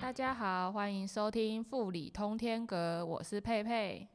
大家好，欢迎收听富里通天阁，我是佩佩。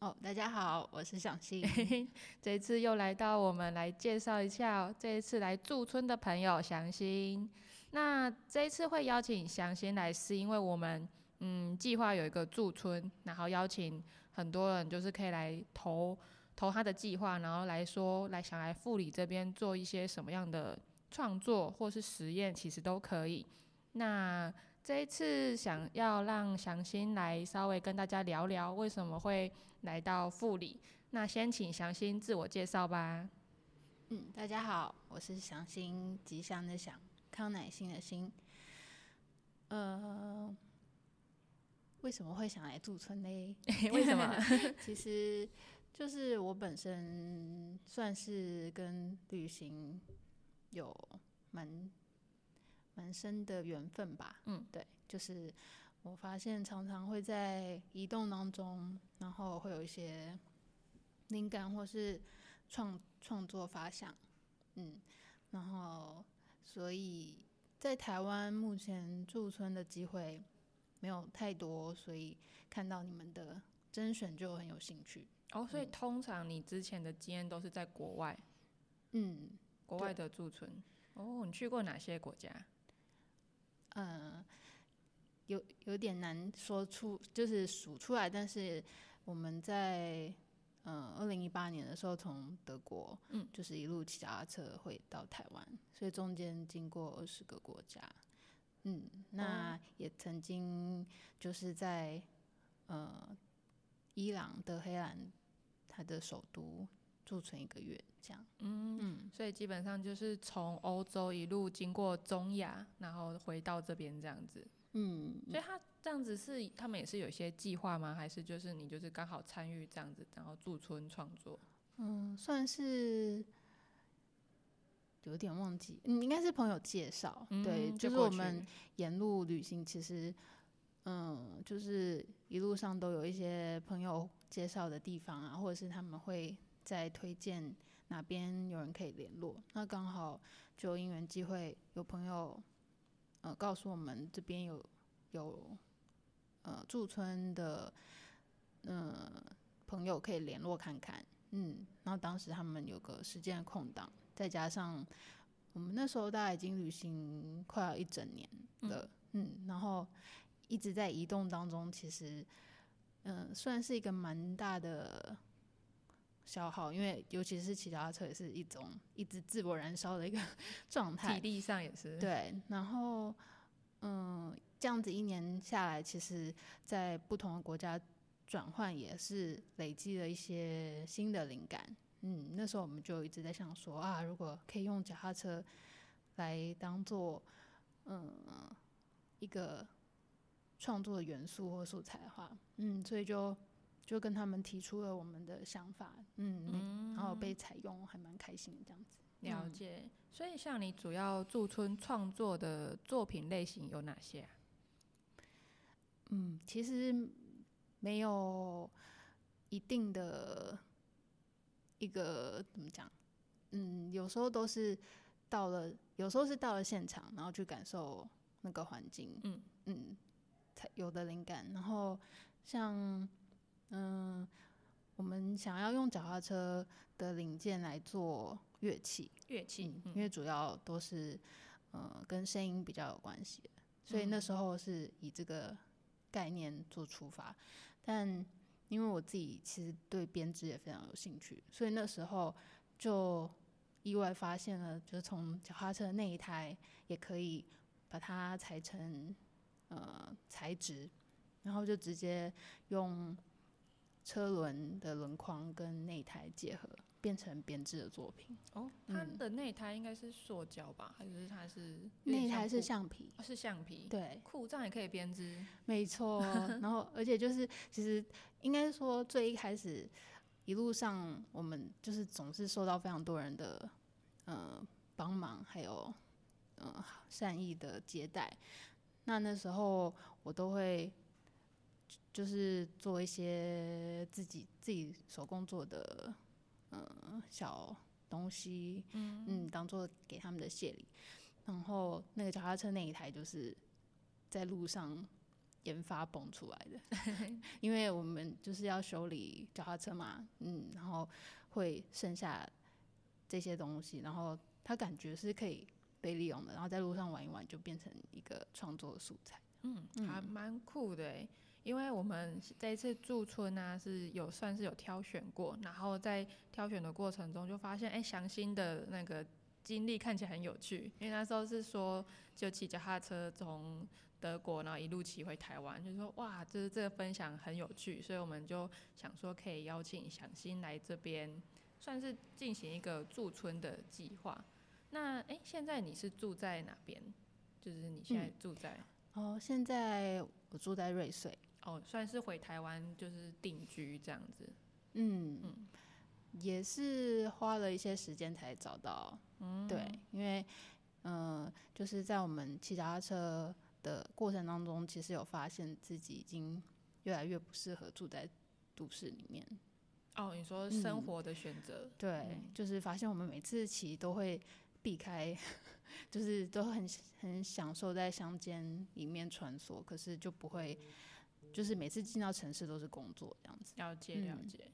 哦，大家好，我是小新。这一次又来到我们来介绍一下哦，这一次来驻村的朋友祥心。那这一次会邀请祥心来，是因为我们嗯计划有一个驻村，然后邀请很多人，就是可以来投投他的计划，然后来说来想来富里这边做一些什么样的创作或是实验，其实都可以。那这一次想要让祥心来稍微跟大家聊聊为什么会来到富里。那先请祥心自我介绍吧。嗯，大家好，我是祥心，吉祥的祥，康乃馨的馨。呃，为什么会想来驻村呢？为什么？其实就是我本身算是跟旅行有蛮。蛮深的缘分吧，嗯，对，就是我发现常常会在移动当中，然后会有一些灵感或是创创作发想，嗯，然后所以在台湾目前驻村的机会没有太多，所以看到你们的甄选就很有兴趣。哦，所以通常你之前的经验都是在国外，嗯，国外的驻村。哦，你去过哪些国家？嗯，有有点难说出，就是数出来。但是我们在嗯二零一八年的时候从德国，嗯，就是一路骑脚踏车回到台湾，所以中间经过二十个国家。嗯，那也曾经就是在呃伊朗的黑兰，它的首都驻村一个月。这样，嗯，所以基本上就是从欧洲一路经过中亚，然后回到这边这样子，嗯，所以他这样子是他们也是有一些计划吗？还是就是你就是刚好参与这样子，然后驻村创作？嗯，算是有点忘记，嗯，应该是朋友介绍，对，就是我们沿路旅行，其实，嗯，就是一路上都有一些朋友介绍的地方啊，或者是他们会在推荐。哪边有人可以联络？那刚好就因缘机会，有朋友呃告诉我们这边有有呃驻村的嗯朋友可以联络看看，嗯，然后当时他们有个时间的空档，再加上我们那时候大概已经旅行快要一整年了，嗯，然后一直在移动当中，其实嗯算是一个蛮大的。消耗，因为尤其是骑脚踏车也是一种一直自我燃烧的一个 状态，体力上也是。对，然后嗯，这样子一年下来，其实在不同的国家转换也是累积了一些新的灵感。嗯，那时候我们就一直在想说啊，如果可以用脚踏车来当做嗯一个创作的元素或素材的话，嗯，所以就。就跟他们提出了我们的想法，嗯，然后被采用，还蛮开心这样子。了解。所以像你主要驻村创作的作品类型有哪些？嗯，其实没有一定的一个怎么讲，嗯，有时候都是到了，有时候是到了现场，然后去感受那个环境，嗯嗯，才有的灵感。然后像。嗯，我们想要用脚踏车的零件来做乐器，乐器，因为主要都是呃跟声音比较有关系的，所以那时候是以这个概念做出发。但因为我自己其实对编织也非常有兴趣，所以那时候就意外发现了，就是从脚踏车那一台也可以把它裁成呃材质，然后就直接用。车轮的轮框跟内胎结合，变成编织的作品。哦，它的内胎应该是塑胶吧，还是它是内胎是橡皮？是橡皮。对，裤这样也可以编织。没错。然后，而且就是，其实应该说，最一开始一路上，我们就是总是受到非常多人的呃帮忙，还有呃善意的接待。那那时候我都会。就是做一些自己自己手工做的，嗯，小东西，嗯嗯，当做给他们的谢礼。然后那个脚踏车那一台就是在路上研发蹦出来的，因为我们就是要修理脚踏车嘛，嗯，然后会剩下这些东西，然后他感觉是可以被利用的，然后在路上玩一玩就变成一个创作素材，嗯，还蛮酷的。因为我们这一次驻村呢是有算是有挑选过，然后在挑选的过程中就发现，哎，祥兴的那个经历看起来很有趣。因为那时候是说就骑脚踏车从德国，然后一路骑回台湾，就说哇，就是这个分享很有趣，所以我们就想说可以邀请祥兴来这边，算是进行一个驻村的计划。那哎，现在你是住在哪边？就是你现在住在？哦，现在我住在瑞穗。哦，算是回台湾就是定居这样子，嗯嗯，也是花了一些时间才找到，嗯，对，因为嗯，就是在我们骑脚踏车的过程当中，其实有发现自己已经越来越不适合住在都市里面。哦，你说生活的选择，对，就是发现我们每次骑都会避开，就是都很很享受在乡间里面穿梭，可是就不会。就是每次进到城市都是工作这样子，了解了解，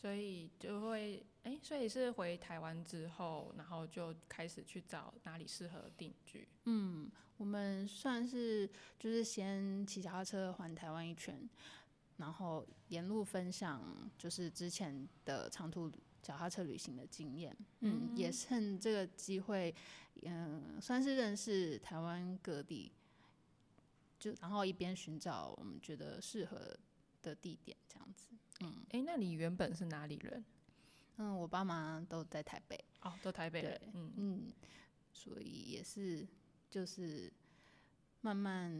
所以就会哎，所以是回台湾之后，然后就开始去找哪里适合定居。嗯，我们算是就是先骑脚踏车环台湾一圈，然后沿路分享就是之前的长途脚踏车旅行的经验。嗯，也趁这个机会，嗯，算是认识台湾各地。就然后一边寻找我们觉得适合的地点，这样子。嗯，哎，那你原本是哪里人？嗯，我爸妈都在台北。哦，都台北。对，嗯嗯，所以也是就是慢慢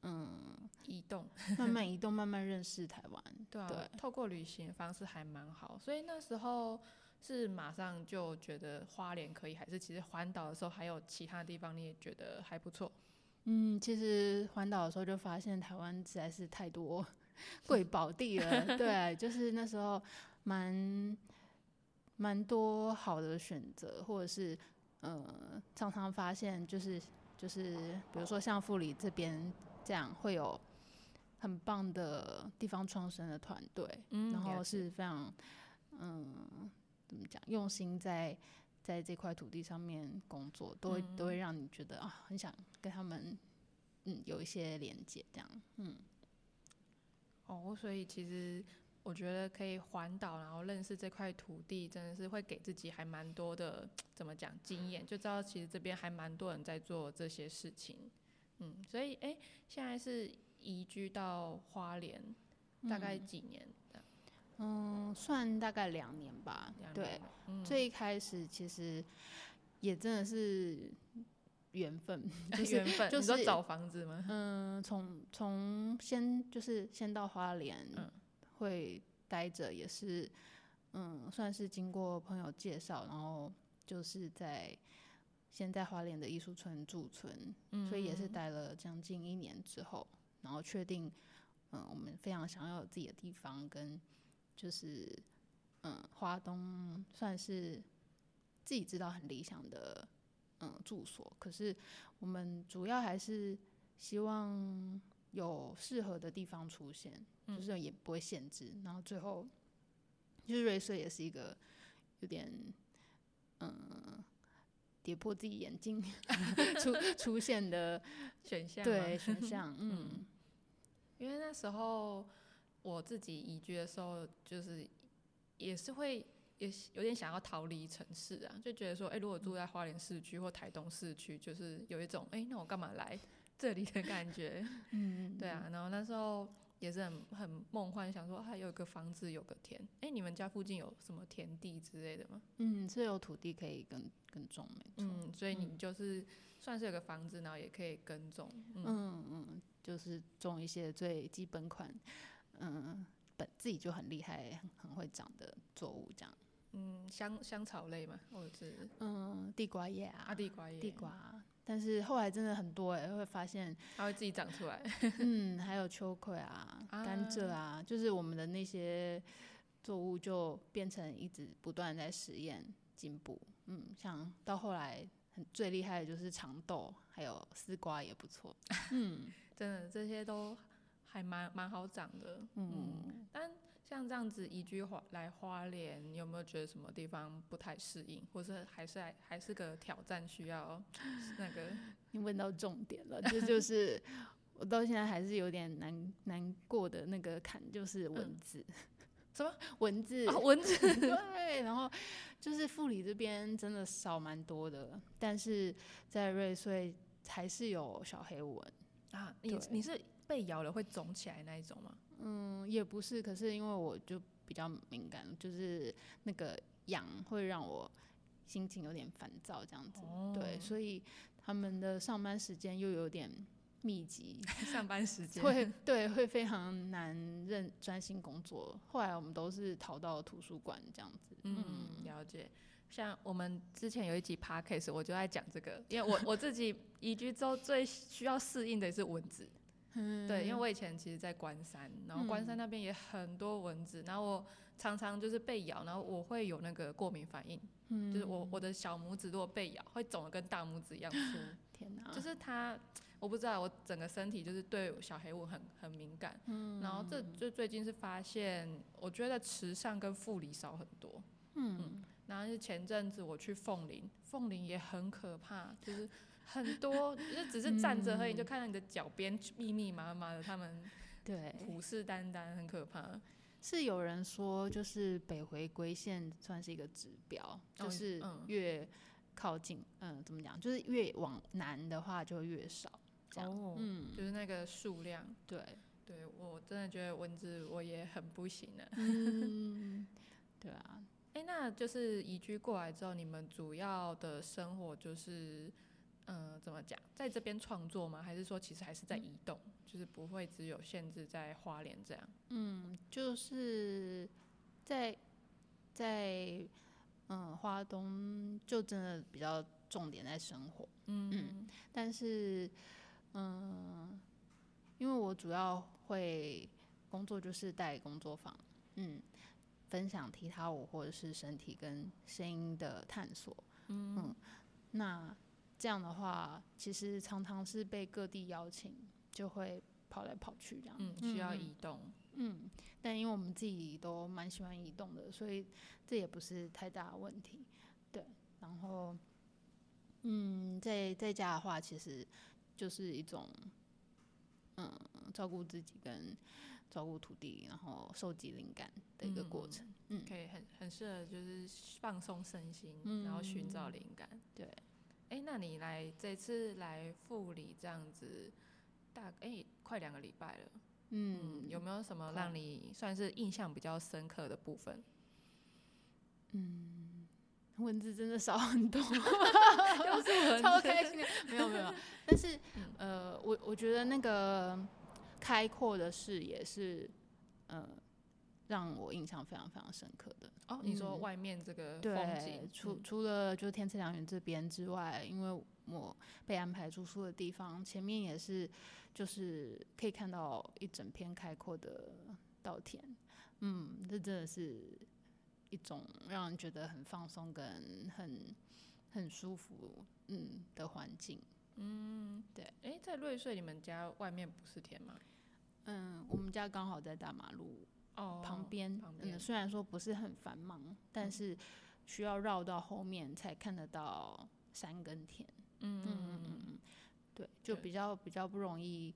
嗯移动，慢慢移动，慢慢认识台湾。对啊，透过旅行方式还蛮好。所以那时候是马上就觉得花莲可以，还是其实环岛的时候还有其他地方你也觉得还不错？嗯，其实环岛的时候就发现台湾实在是太多 贵宝地了，对，就是那时候蛮蛮多好的选择，或者是呃，常常发现就是就是比如说像富里这边这样会有很棒的地方创生的团队，然后是非常嗯怎么讲用心在。在这块土地上面工作，都会都会让你觉得啊，很想跟他们嗯有一些连接，这样嗯。哦，所以其实我觉得可以环岛，然后认识这块土地，真的是会给自己还蛮多的怎么讲经验，就知道其实这边还蛮多人在做这些事情。嗯，所以哎，现在是移居到花莲，大概几年？嗯，算大概两年吧。对，最一开始其实也真的是缘分，缘分。就是找房子吗？嗯，从从先就是先到花莲，会待着也是，嗯，算是经过朋友介绍，然后就是在先在花莲的艺术村驻村，嗯所以也是待了将近一年之后，然后确定，嗯，我们非常想要有自己的地方跟。就是，嗯，华东算是自己知道很理想的嗯住所，可是我们主要还是希望有适合的地方出现，就是也不会限制。然后最后，就是瑞穗也是一个有点嗯跌破自己眼镜 出出现的选项，对选项，嗯，因为那时候。我自己移居的时候，就是也是会也有点想要逃离城市啊，就觉得说，哎，如果住在花莲市区或台东市区，就是有一种，哎，那我干嘛来这里的感觉。嗯，对啊。然后那时候也是很很梦幻，想说，还有个房子，有个田。哎，你们家附近有什么田地之类的吗？嗯，是有土地可以耕耕种，没错。嗯，所以你就是算是有个房子，然后也可以耕种。嗯嗯，就是种一些最基本款。嗯，本自己就很厉害，很会长的作物这样。嗯，香香草类嘛，或者是嗯地瓜叶啊，地瓜叶，地瓜。但是后来真的很多哎，会发现它会自己长出来。嗯，还有秋葵啊，甘蔗啊，就是我们的那些作物就变成一直不断在实验进步。嗯，像到后来很最厉害的就是长豆，还有丝瓜也不错。嗯，真的这些都还蛮蛮好长的。嗯，但像这样子移居花来花莲，你有没有觉得什么地方不太适应，或是还是还还是个挑战，需要那个？你问到重点了，这就是我到现在还是有点难难过的那个坎，就是文字。什么文字？文字对，然后就是富里这边真的少蛮多的，但是在瑞穗还是有小黑蚊啊。你你是被咬了会肿起来那一种吗？嗯，也不是，可是因为我就比较敏感，就是那个痒会让我心情有点烦躁这样子。对，所以他们的上班时间又有点。密集上班时间 会对会非常难认专心工作。后来我们都是逃到图书馆这样子。嗯，了解。像我们之前有一集 podcast，我就在讲这个，因为我 我自己移居之后最需要适应的是蚊子。嗯，对，因为我以前其实，在关山，然后关山那边也很多蚊子，然后我常常就是被咬，然后我会有那个过敏反应。嗯，就是我我的小拇指如果被咬，会肿的跟大拇指一样粗。天哪！就是它。我不知道，我整个身体就是对小黑蚊很很敏感，嗯，然后这就最近是发现，我觉得池上跟富里少很多，嗯，然后是前阵子我去凤林，凤林也很可怕，就是很多，就只是站着而已，就看到你的脚边密密麻麻的，他们对。虎视眈眈，很可怕。是有人说，就是北回归线算是一个指标，就是越靠近，嗯，怎么讲，就是越往南的话就越少。哦，嗯，就是那个数量，对，对我真的觉得蚊子我也很不行的，嗯，对啊，哎，那就是移居过来之后，你们主要的生活就是，嗯，怎么讲，在这边创作吗？还是说其实还是在移动，就是不会只有限制在花莲这样？嗯，就是在在嗯花东就真的比较重点在生活，嗯，但是。嗯，因为我主要会工作就是带工作坊，嗯，分享踢踏舞或者是身体跟声音的探索，嗯，那这样的话，其实常常是被各地邀请，就会跑来跑去这样，嗯，需要移动，嗯，但因为我们自己都蛮喜欢移动的，所以这也不是太大的问题，对，然后，嗯，在在家的话，其实。就是一种，嗯，照顾自己跟照顾土地，然后收集灵感的一个过程。嗯，可以很很适合就是放松身心，然后寻找灵感。对，哎，那你来这次来护理这样子，大哎快两个礼拜了。嗯，有没有什么让你算是印象比较深刻的部分？嗯。文字真的少很多 超开心。没有没有，但是呃，我我觉得那个开阔的视野是呃让我印象非常非常深刻的。哦，你说外面这个风景，除除了就是天赐良缘这边之外，因为我被安排住宿的地方前面也是，就是可以看到一整片开阔的稻田。嗯，这真的是。一种让人觉得很放松跟很很舒服嗯的环境，嗯，对，哎，在瑞穗你们家外面不是田吗？嗯，我们家刚好在大马路哦旁边，嗯，虽然说不是很繁忙，但是需要绕到后面才看得到山跟田，嗯嗯嗯嗯，对，就比较比较不容易，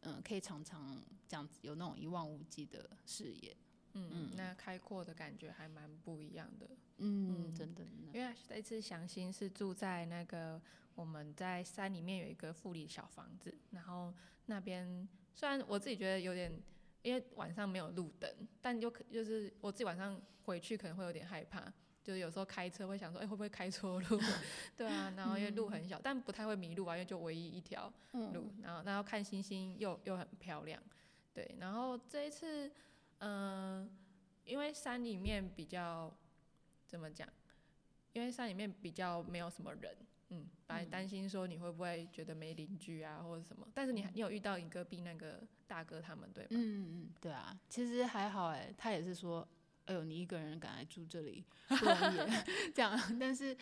嗯，可以常常这样子有那种一望无际的视野。嗯，那开阔的感觉还蛮不一样的。嗯，真的。因为这次祥心是住在那个我们在山里面有一个富里小房子，然后那边虽然我自己觉得有点，因为晚上没有路灯，但就可就是我自己晚上回去可能会有点害怕，就是有时候开车会想说，哎，会不会开错路？对啊，然后因为路很小，但不太会迷路啊，因为就唯一一条路，然后然后看星星又又很漂亮，对，然后这一次。嗯，因为山里面比较怎么讲？因为山里面比较没有什么人，嗯，本来担心说你会不会觉得没邻居啊，或者什么。但是你你有遇到你隔壁那个大哥他们对吗？嗯嗯，对啊，其实还好哎，他也是说哎呦，你一个人敢来住这里不容易，这样。但是，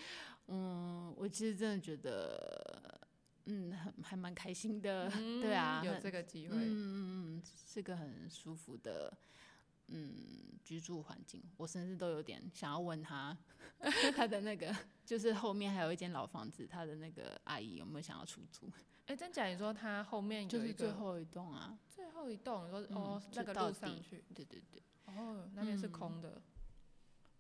嗯，我其实真的觉得，嗯，很还蛮开心的，对啊，有这个机会，嗯嗯嗯，是个很舒服的，嗯，居住环境。我甚至都有点想要问他，他的那个，就是后面还有一间老房子，他的那个阿姨有没有想要出租？哎，真假？你说他后面就是最后一栋啊？最后一栋，你说哦，那个路上去，对对对。哦，那边是空的，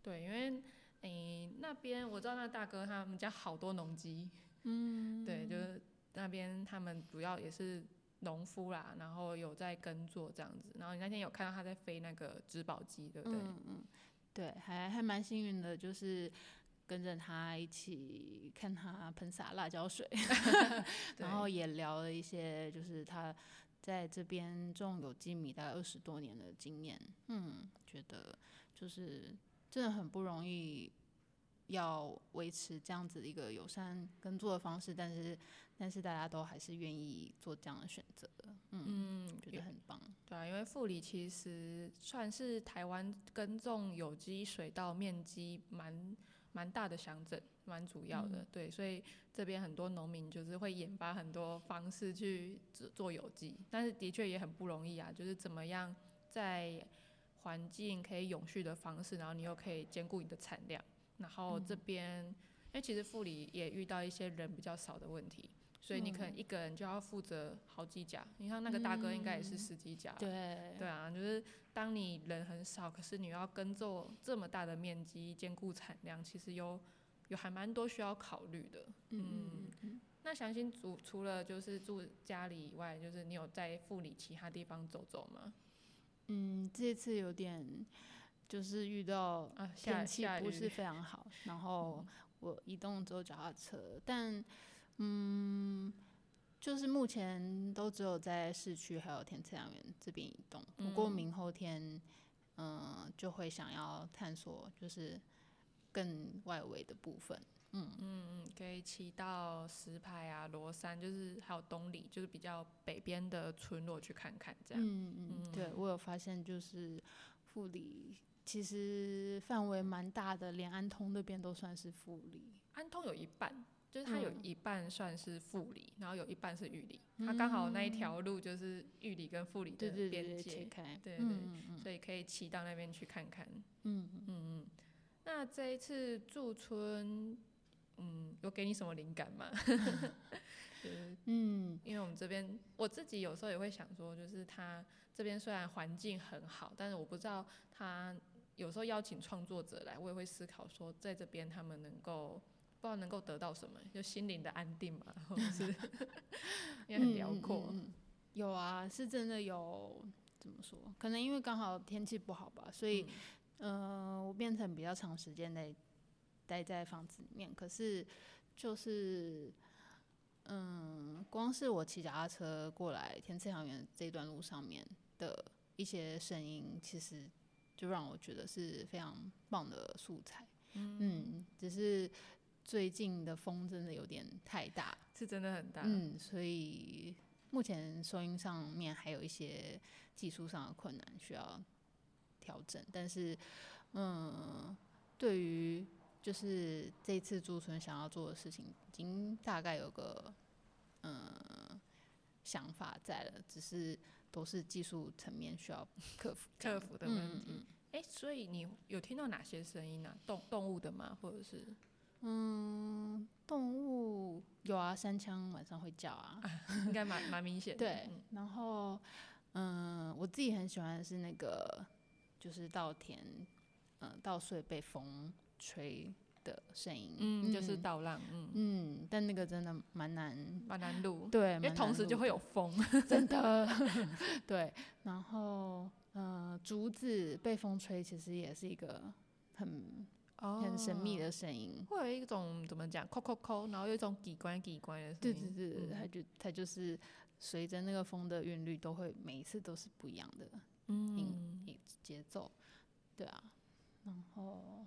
对，因为诶那边我知道那大哥他们家好多农机，嗯，对，就是那边他们主要也是农夫啦，然后有在耕作这样子，然后你那天有看到他在飞那个植保机，对不对？嗯嗯，对，还还蛮幸运的，就是跟着他一起看他喷洒辣椒水，然后也聊了一些，就是他。在这边种有机米大概二十多年的经验，嗯，觉得就是真的很不容易，要维持这样子一个友善耕作的方式，但是但是大家都还是愿意做这样的选择的，嗯，觉得很棒。对啊，因为富里其实算是台湾耕种有机水稻面积蛮蛮大的乡镇。蛮主要的，对，所以这边很多农民就是会研发很多方式去做做有机，但是的确也很不容易啊，就是怎么样在环境可以永续的方式，然后你又可以兼顾你的产量，然后这边，因为其实护理也遇到一些人比较少的问题，所以你可能一个人就要负责好几家，你看那个大哥应该也是十几家，对，对啊，就是当你人很少，可是你要耕作这么大的面积，兼顾产量，其实有。有还蛮多需要考虑的，嗯，那详心除除了就是住家里以外，就是你有在富里其他地方走走吗？嗯，这次有点就是遇到天气不是 非常好，然后我移动之后脚踏车，但嗯，就是目前都只有在市区还有天赐良园这边移动，不过明后天嗯就会想要探索就是。更外围的部分，嗯嗯嗯，可以骑到石牌啊、罗山，就是还有东里，就是比较北边的村落去看看，这样。嗯嗯，对我有发现，就是富里其实范围蛮大的，连安通那边都算是富里。安通有一半，就是它有一半算是富里，然后有一半是玉里，它刚好那一条路就是玉里跟富里的边界，对对，所以可以骑到那边去看看。嗯嗯嗯。那这一次驻村，嗯，有给你什么灵感吗？嗯，因为我们这边我自己有时候也会想说，就是它这边虽然环境很好，但是我不知道他有时候邀请创作者来，我也会思考说，在这边他们能够不知道能够得到什么，就心灵的安定嘛，或者是 也很辽阔。有啊，是真的有，怎么说？可能因为刚好天气不好吧，所以。嗯，我变成比较长时间内待在房子里面，可是就是，嗯，光是我骑脚踏车过来天赐良园这段路上面的一些声音，其实就让我觉得是非常棒的素材。嗯，只是最近的风真的有点太大，是真的很大。嗯，所以目前收音上面还有一些技术上的困难需要。调整，但是，嗯，对于就是这次驻村想要做的事情，已经大概有个嗯想法在了，只是都是技术层面需要克服克服的问题。哎，所以你有听到哪些声音呢？动动物的吗？或者是？嗯，动物有啊，山枪晚上会叫啊，应该蛮蛮明显。对，然后嗯，我自己很喜欢的是那个。就是稻田，嗯，稻穗被风吹的声音，嗯，就是稻浪，嗯。嗯，但那个真的蛮难，蛮难录，对，因为同时就会有风，真的，对，然后，呃，竹子被风吹，其实也是一个很很神秘的声音，会有一种怎么讲，扣扣扣，然后有一种几关几关的声音，对对对，它就它就是随着那个风的韵律，都会每一次都是不一样的。嗯，节奏，对啊，然后，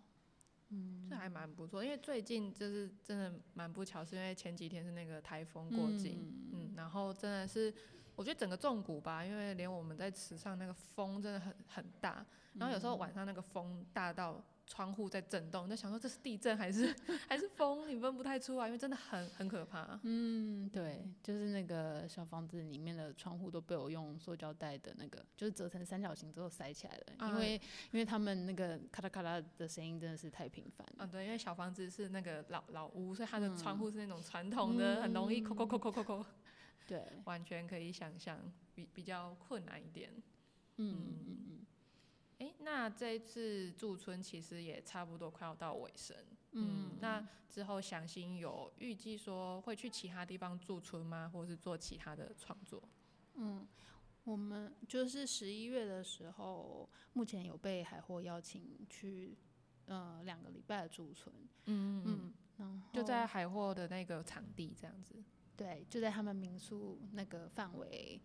嗯，这还蛮不错，因为最近就是真的蛮不巧，是因为前几天是那个台风过境，嗯，然后真的是我觉得整个纵谷吧，因为连我们在池上那个风真的很很大，然后有时候晚上那个风大到。窗户在震动，就想说这是地震还是 还是风，你分不太出来，因为真的很很可怕。嗯，对，就是那个小房子里面的窗户都被我用塑胶袋的那个，就是折成三角形之后塞起来了，因为因为他们那个咔啦咔啦的声音真的是太频繁。嗯，对，因为小房子是那个老老屋，所以它的窗户是那种传统的，很容易扣扣扣扣扣扣。对，完全可以想象，比比较困难一点。嗯嗯嗯。哎，那这一次驻村其实也差不多快要到尾声，嗯，那之后祥兴有预计说会去其他地方驻村吗，或者是做其他的创作？嗯，我们就是十一月的时候，目前有被海货邀请去，呃，两个礼拜的驻村，嗯嗯嗯，就在海货的那个场地这样子，对，就在他们民宿那个范围。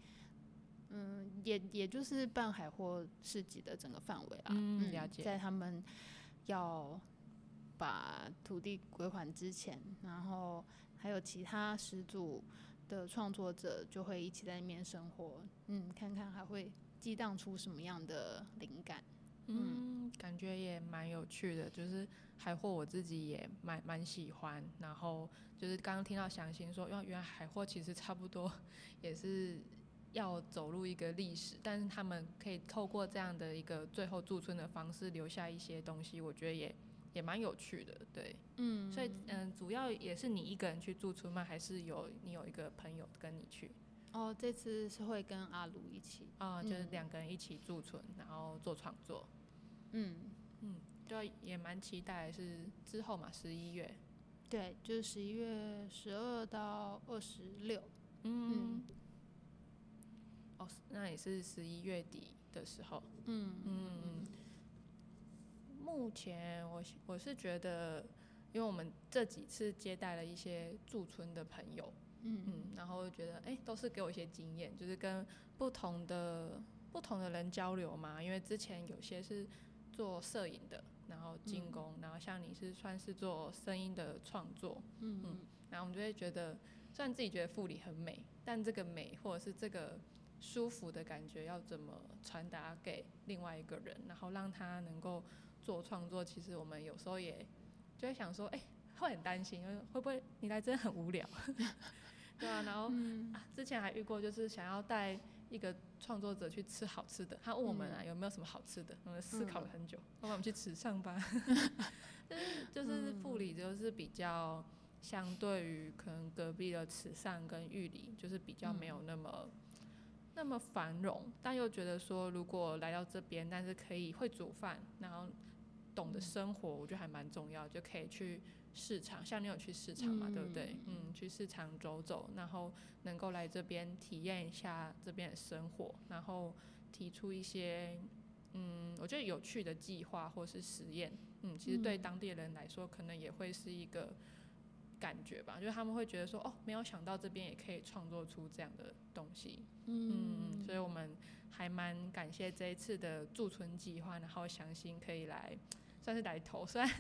嗯，也也就是办海货市集的整个范围啊，嗯，了解。在他们要把土地归还之前，然后还有其他始祖的创作者就会一起在那边生活，嗯，看看还会激荡出什么样的灵感，嗯，感觉也蛮有趣的。就是海货我自己也蛮蛮喜欢，然后就是刚刚听到祥兴说，因为原来海货其实差不多也是。要走入一个历史，但是他们可以透过这样的一个最后驻村的方式留下一些东西，我觉得也也蛮有趣的，对，嗯，所以嗯，主要也是你一个人去驻村吗？还是有你有一个朋友跟你去？哦，这次是会跟阿鲁一起，啊，就是两个人一起驻村，然后做创作，嗯嗯，就也蛮期待是之后嘛，十一月，对，就是十一月十二到二十六，嗯。哦，那也是十一月底的时候。嗯嗯嗯。目前我我是觉得，因为我们这几次接待了一些驻村的朋友，嗯嗯，然后觉得哎，都是给我一些经验，就是跟不同的不同的人交流嘛。因为之前有些是做摄影的，然后进攻，然后像你是算是做声音的创作，嗯嗯，然后我们就会觉得，虽然自己觉得富里很美，但这个美或者是这个。舒服的感觉要怎么传达给另外一个人，然后让他能够做创作？其实我们有时候也就会想说，哎，会很担心，会不会你来真的很无聊？对啊，然后之前还遇过，就是想要带一个创作者去吃好吃的，他问我们啊有没有什么好吃的，我们思考了很久，我们去吃上班。就是就是护理就是比较相对于可能隔壁的慈善跟玉里，就是比较没有那么。那么繁荣，但又觉得说，如果来到这边，但是可以会煮饭，然后懂得生活，我觉得还蛮重要，就可以去市场。像你有去市场嘛，对不对？嗯，去市场走走，然后能够来这边体验一下这边的生活，然后提出一些嗯，我觉得有趣的计划或是实验。嗯，其实对当地人来说，可能也会是一个。感觉吧，就是他们会觉得说，哦，没有想到这边也可以创作出这样的东西，嗯，所以我们还蛮感谢这一次的驻村计划，然后相信可以来，算是来投。虽然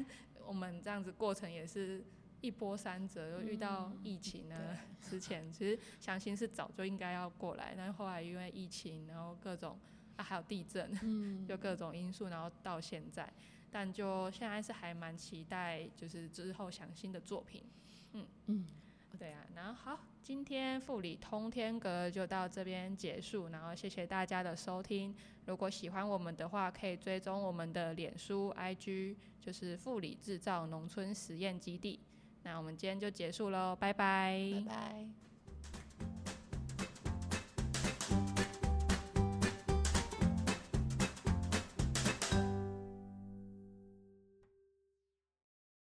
我们这样子过程也是一波三折，又遇到疫情呢。之前其实相信是早就应该要过来，但是后来因为疫情，然后各种啊还有地震，嗯，就各种因素，然后到现在，但就现在是还蛮期待，就是之后详新的作品。嗯嗯，对啊，然后好，今天护理通天阁就到这边结束，然后谢谢大家的收听。如果喜欢我们的话，可以追踪我们的脸书 IG，就是富里制造农村实验基地。那我们今天就结束喽，拜拜，拜拜。